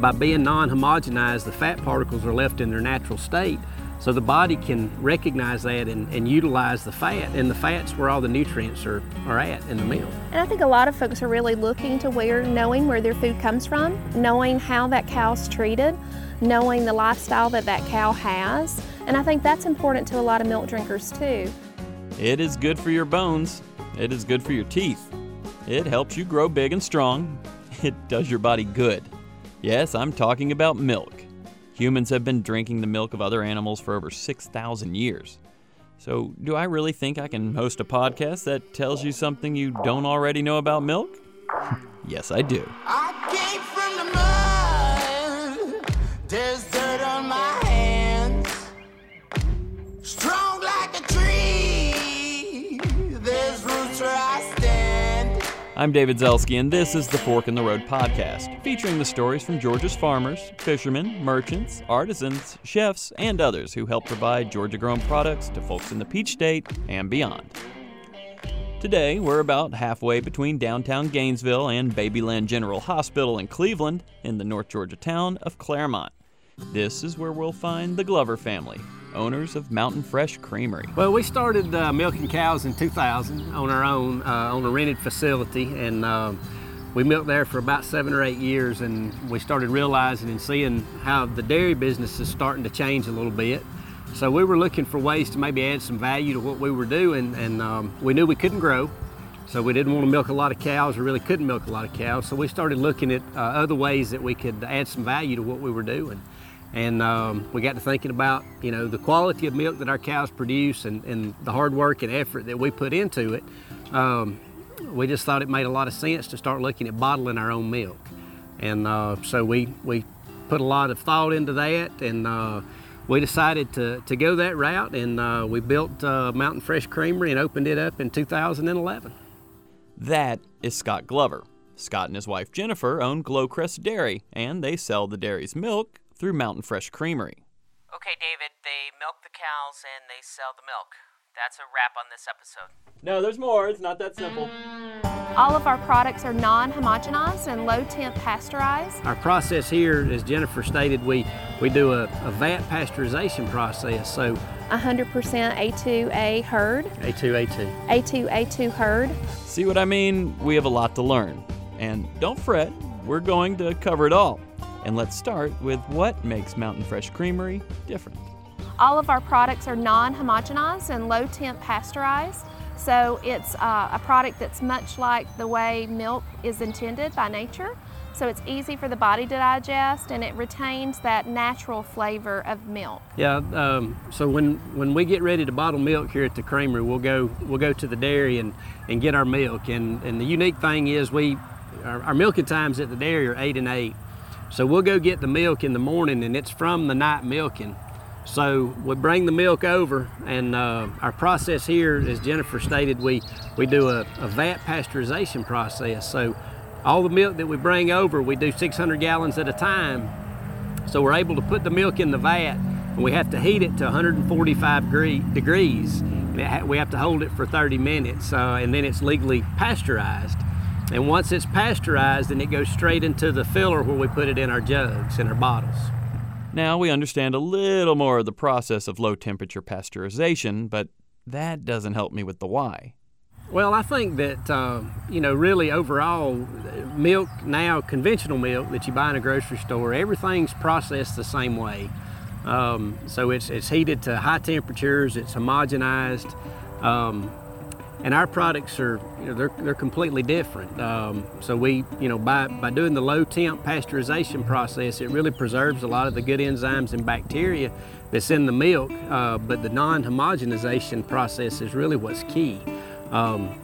by being non-homogenized, the fat particles are left in their natural state. So the body can recognize that and, and, utilize the fat, and the fat's where all the nutrients are, are at in the milk. And I think a lot of folks are really looking to where, knowing where their food comes from, knowing how that cow's treated, knowing the lifestyle that that cow has. And I think that's important to a lot of milk drinkers too. It is good for your bones, it is good for your teeth. It helps you grow big and strong. It does your body good. Yes, I'm talking about milk. Humans have been drinking the milk of other animals for over 6,000 years. So, do I really think I can host a podcast that tells you something you don't already know about milk? yes, I do. I'm David Zelski, and this is the Fork in the Road podcast, featuring the stories from Georgia's farmers, fishermen, merchants, artisans, chefs, and others who help provide Georgia grown products to folks in the Peach State and beyond. Today, we're about halfway between downtown Gainesville and Babyland General Hospital in Cleveland in the North Georgia town of Clermont. This is where we'll find the Glover family, owners of Mountain Fresh Creamery. Well, we started uh, milking cows in 2000 on our own, uh, on a rented facility, and uh, we milked there for about seven or eight years, and we started realizing and seeing how the dairy business is starting to change a little bit. So we were looking for ways to maybe add some value to what we were doing, and um, we knew we couldn't grow. So we didn't want to milk a lot of cows, or really couldn't milk a lot of cows. So we started looking at uh, other ways that we could add some value to what we were doing. And um, we got to thinking about, you know, the quality of milk that our cows produce and, and the hard work and effort that we put into it. Um, we just thought it made a lot of sense to start looking at bottling our own milk. And uh, so we, we put a lot of thought into that and uh, we decided to, to go that route and uh, we built uh, Mountain Fresh Creamery and opened it up in 2011. That is Scott Glover. Scott and his wife Jennifer own Glowcrest Dairy, and they sell the dairy's milk through Mountain Fresh Creamery. Okay, David, they milk the cows and they sell the milk. That's a wrap on this episode. No, there's more. It's not that simple. All of our products are non homogenized and low temp pasteurized. Our process here, as Jennifer stated, we, we do a, a vat pasteurization process. So 100% A2A herd. A2A2. A2A2 herd. See what I mean? We have a lot to learn. And don't fret, we're going to cover it all. And let's start with what makes Mountain Fresh Creamery different. All of our products are non homogenized and low temp pasteurized. So it's uh, a product that's much like the way milk is intended by nature. So it's easy for the body to digest and it retains that natural flavor of milk. Yeah, um, so when, when we get ready to bottle milk here at the creamery, we'll go, we'll go to the dairy and, and get our milk. And, and the unique thing is we, our, our milking times at the dairy are 8 and 8. So we'll go get the milk in the morning and it's from the night milking. So we bring the milk over and uh, our process here, as Jennifer stated, we, we do a, a vat pasteurization process. So all the milk that we bring over, we do 600 gallons at a time. So we're able to put the milk in the vat and we have to heat it to 145 degrees. We have to hold it for 30 minutes uh, and then it's legally pasteurized. And once it's pasteurized, then it goes straight into the filler where we put it in our jugs and our bottles. Now we understand a little more of the process of low temperature pasteurization, but that doesn't help me with the why. Well, I think that, uh, you know, really overall, milk now, conventional milk that you buy in a grocery store, everything's processed the same way. Um, so it's, it's heated to high temperatures, it's homogenized. Um, and our products are you know, they're, they're completely different. Um, so we you know by, by doing the low temp pasteurization process it really preserves a lot of the good enzymes and bacteria that's in the milk uh, but the non-homogenization process is really what's key. Um,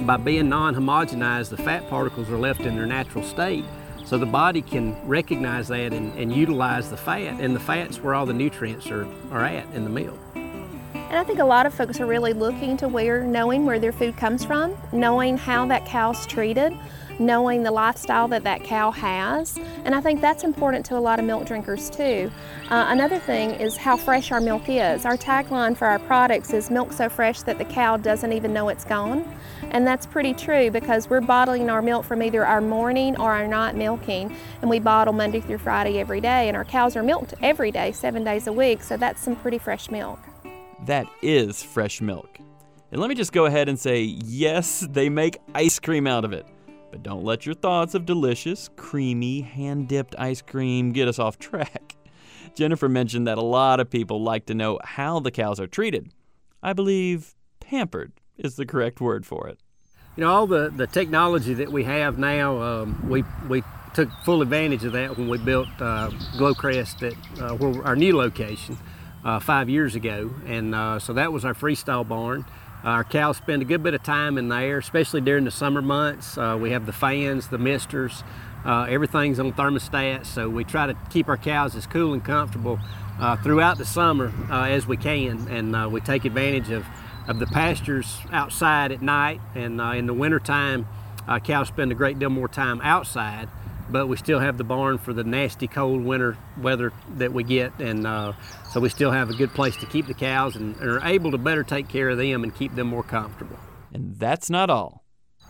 by being non-homogenized the fat particles are left in their natural state. So the body can recognize that and, and utilize the fat and the fat's where all the nutrients are, are at in the milk And I think a lot of folks are really looking to where, knowing where their food comes from, knowing how that cow's treated, knowing the lifestyle that that cow has. And I think that's important to a lot of milk drinkers too. Uh, another thing is how fresh our milk is. Our tagline for our products is milk so fresh that the cow doesn't even know it's gone. And that's pretty true because we're bottling our milk from either our morning or our night milking, and we bottle Monday through Friday every day. And our cows are milked every day, seven days a week, so that's some pretty fresh milk. That is fresh milk. And let me just go ahead and say yes, they make ice cream out of it. But don't let your thoughts of delicious, creamy, hand dipped ice cream get us off track. Jennifer mentioned that a lot of people like to know how the cows are treated. I believe pampered is the correct word for it. You know, all the, the technology that we have now, um, we, we took full advantage of that when we built uh, Glowcrest at uh, our new location uh, five years ago. And uh, so that was our freestall barn. Our cows spend a good bit of time in there, especially during the summer months. Uh, we have the fans, the misters, uh, everything's on thermostats, so we try to keep our cows as cool and comfortable uh, throughout the summer uh, as we can, and uh, we take advantage of, of the pastures outside at night. And uh, in the wintertime, cows spend a great deal more time outside but we still have the barn for the nasty cold winter weather that we get and uh, so we still have a good place to keep the cows and, and, are able to better take care of them and keep them more comfortable and that's not all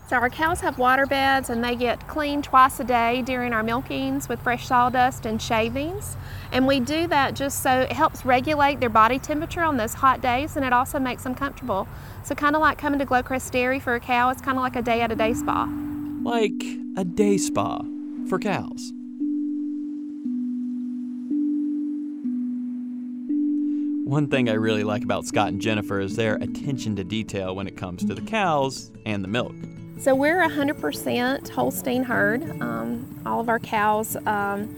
so our cows have water beds and they get cleaned twice a day during our milkings with fresh sawdust and shavings. And we do that just so it helps regulate their body temperature on those hot days and it also makes them comfortable. So kind of like coming to Glowcrest Dairy for a cow, it's kind of like a day at a day spa. Like a day spa for cows. One thing I really like about Scott and Jennifer is their attention to detail when it comes to the cows and the milk. So we're 100% Holstein herd. Um, all of our cows um,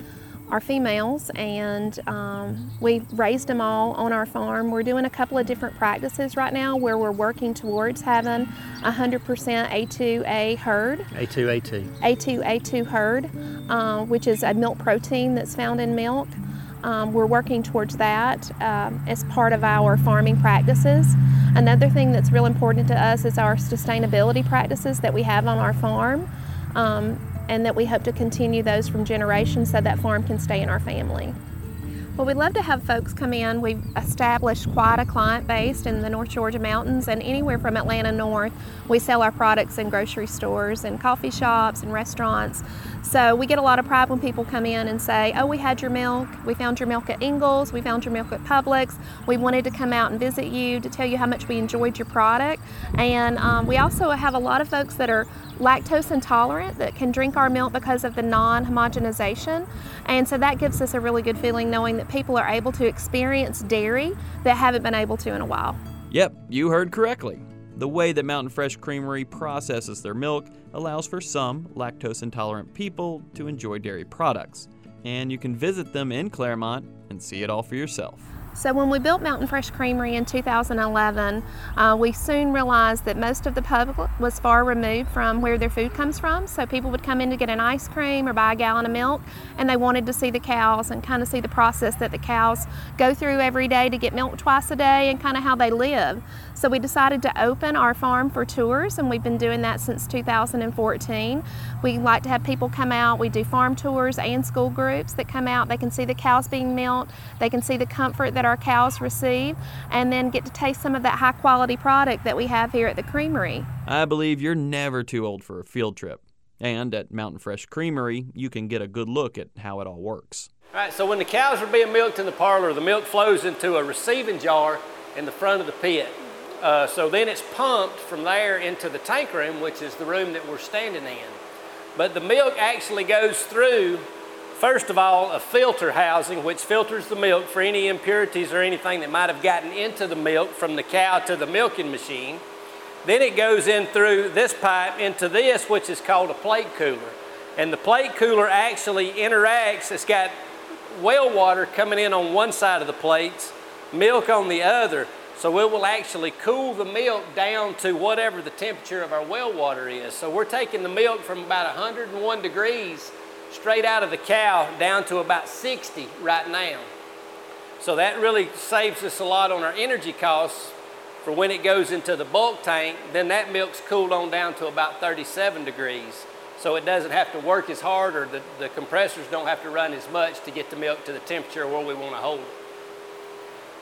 are females, and um, we raised them all on our farm. We're doing a couple of different practices right now where we're working towards having 100% A2A herd. A2A2. A2A2 herd, uh, which is a milk protein that's found in milk. Um, we're working towards that um, as part of our farming practices. Another thing that's real important to us is our sustainability practices that we have on our farm, um, and that we hope to continue those from generations so that farm can stay in our family. Well, we'd love to have folks come in. We've established quite a client base in the North Georgia mountains and anywhere from Atlanta north. We sell our products in grocery stores and coffee shops and restaurants. So we get a lot of pride when people come in and say, Oh, we had your milk. We found your milk at Ingles. We found your milk at Publix. We wanted to come out and visit you to tell you how much we enjoyed your product. And um, we also have a lot of folks that are lactose intolerant that can drink our milk because of the non homogenization. And so that gives us a really good feeling knowing that people are able to experience dairy that haven't been able to in a while. Yep, you heard correctly. The way that Mountain Fresh Creamery processes their milk allows for some lactose intolerant people to enjoy dairy products. And you can visit them in Clermont and see it all for yourself. So when we built Mountain Fresh Creamery in 2011, uh, we soon realized that most of the public was far removed from where their food comes from. So people would come in to get an ice cream or buy a gallon of milk, and they wanted to see the cows and kind of see the process that the cows go through every day to get milk twice a day and kind of how they live. So we decided to open our farm for tours, and we've been doing that since 2014. We like to have people come out. We do farm tours and school groups that come out. They can see the cows being milked. They can see the comfort that our cows receive, and then get to taste some of that high quality product that we have here at the creamery. I believe you're never too old for a field trip. And at Mountain Fresh Creamery, you can get a good look at how it all works. All right, so when the cows are being milked in the parlor, the milk flows into a receiving jar in the front of the pit. Uh, so then it's pumped from there into the tank room, which is the room that we're standing in. But the milk actually goes through, first of all, a filter housing, which filters the milk for any impurities or anything that might have gotten into the milk from the cow to the milking machine. Then it goes in through this pipe into this, which is called a plate cooler. And the plate cooler actually interacts, it's got well water coming in on one side of the plates, milk on the other. So it will actually cool the milk down to whatever the temperature of our well water is. So we're taking the milk from about 101 degrees straight out of the cow down to about 60 right now. So that really saves us a lot on our energy costs for when it goes into the bulk tank. Then that milk's cooled on down to about 37 degrees. So it doesn't have to work as hard or the, the compressors don't have to run as much to get the milk to the temperature where we want to hold it.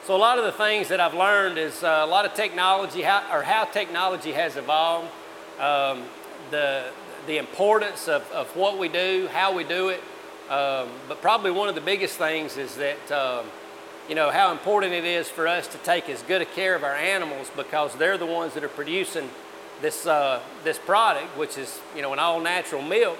So a lot of the things that I've learned is uh, a lot of technology, how, or how technology has evolved, um, the, the importance of, of what we do, how we do it. Um, but probably one of the biggest things is that, um, you know, how important it is for us to take as good a care of our animals because they're the ones that are producing this, uh, this product, which is, you know, an all natural milk.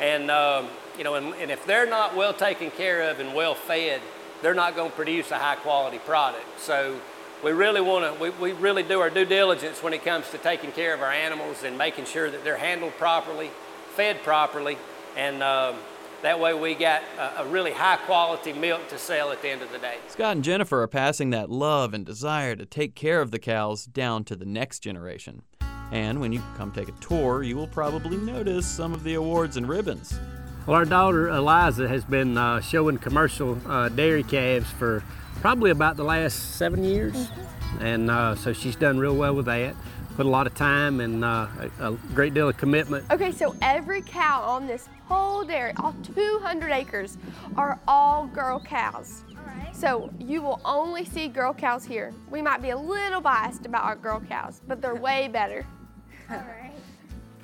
And, um, you know, and, and if they're not well taken care of and well fed, they're not going to produce a high quality product. So we really want to, we, we really do our due diligence when it comes to taking care of our animals and making sure that they're handled properly, fed properly, and um, that way we got a, a really high quality milk to sell at the end of the day. Scott and Jennifer are passing that love and desire to take care of the cows down to the next generation. And when you come take a tour, you will probably notice some of the awards and ribbons. Well, our daughter Eliza has been uh, showing commercial uh, dairy calves for probably about the last seven years, mm-hmm. and uh, so she's done real well with that. Put a lot of time and uh, a, a, great deal of commitment. Okay, so every cow on this whole dairy, all 200 acres, are all girl cows. All right. So you will only see girl cows here. We might be a little biased about our girl cows, but they're way better. All right.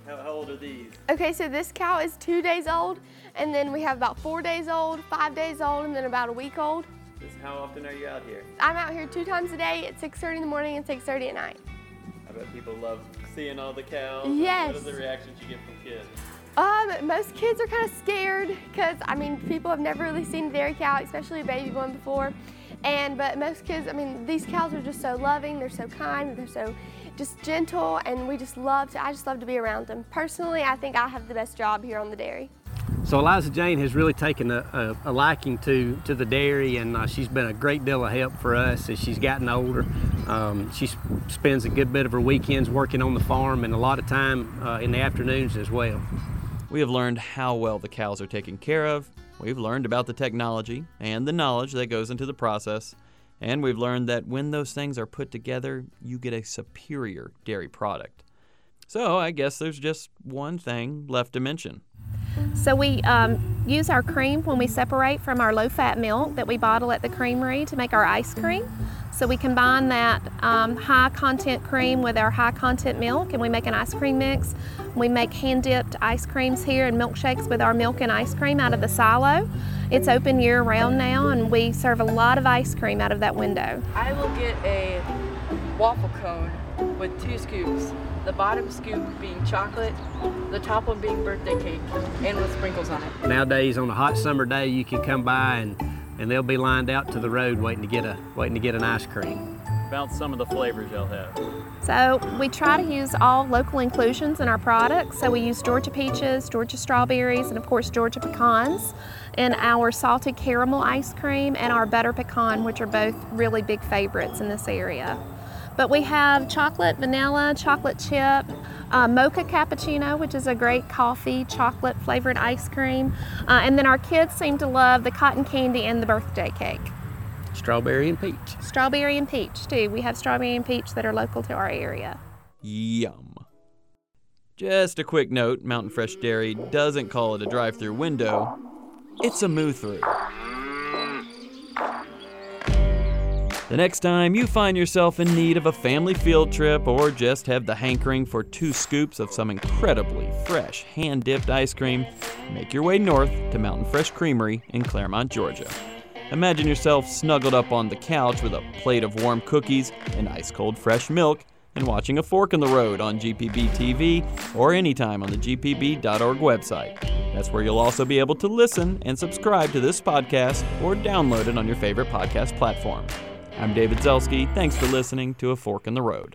How, how old are these? Okay, so this cow is two days old, and then we have about four days old, five days old, and then about a week old. This, how often are you out here? I'm out here two times a day at 6.30 in the morning and 6.30 at night. I bet people love seeing all the cows. Yes. What are the reactions you get from kids? Um, most kids are kind of scared because I mean people have never really seen a dairy cow, especially a baby one before. And but most kids, I mean, these cows are just so loving. They're so kind. They're so just gentle, and we just love to. I just love to be around them. Personally, I think I have the best job here on the dairy. So Eliza Jane has really taken a, a, a liking to, to the dairy and uh, she's been a great deal of help for us as she's gotten older. Um, she spends a good bit of her weekends working on the farm and a lot of time uh, in the afternoons as well. We have learned how well the cows are taken care of. We've learned about the technology and the knowledge that goes into the process. And we've learned that when those things are put together, you get a superior dairy product. So I guess there's just one thing left to mention. So we um, use our cream when we separate from our low-fat milk that we bottle at the creamery to make our ice cream. So we combine that um, high content cream with our high content milk and we make an ice cream mix. We make hand dipped ice creams here and milkshakes with our milk and ice cream out of the silo. It's open year round now and we serve a lot of ice cream out of that window. I will get a waffle cone with two scoops. The bottom scoop being chocolate, the top one being birthday cake, and with sprinkles on it. Nowadays, on a hot summer day, you can come by and, and they'll be lined out to the road waiting to get a waiting to get an ice cream. About some of the flavors y'all have. So we try to use all local inclusions in our products. So we use Georgia peaches, Georgia strawberries, and of course Georgia pecans in our salted caramel ice cream and our butter pecan, which are both really big favorites in this area. But we have chocolate, vanilla, chocolate chip, uh, mocha cappuccino, which is a great coffee, chocolate flavored ice cream. Uh, and then our kids seem to love the cotton candy and the birthday cake. Strawberry and peach. Strawberry and peach, too. We have strawberry and peach that are local to our area. Yum. Just a quick note Mountain Fresh Dairy doesn't call it a drive through window, it's a moo through. The next time you find yourself in need of a family field trip or just have the hankering for two scoops of some incredibly fresh hand dipped ice cream, make your way north to Mountain Fresh Creamery in Clermont, Georgia. Imagine yourself snuggled up on the couch with a plate of warm cookies and ice cold fresh milk and watching a fork in the road on GPB TV or anytime on the GPB.org website. That's where you'll also be able to listen and subscribe to this podcast or download it on your favorite podcast platform. I'm David Zelski. Thanks for listening to A Fork in the Road.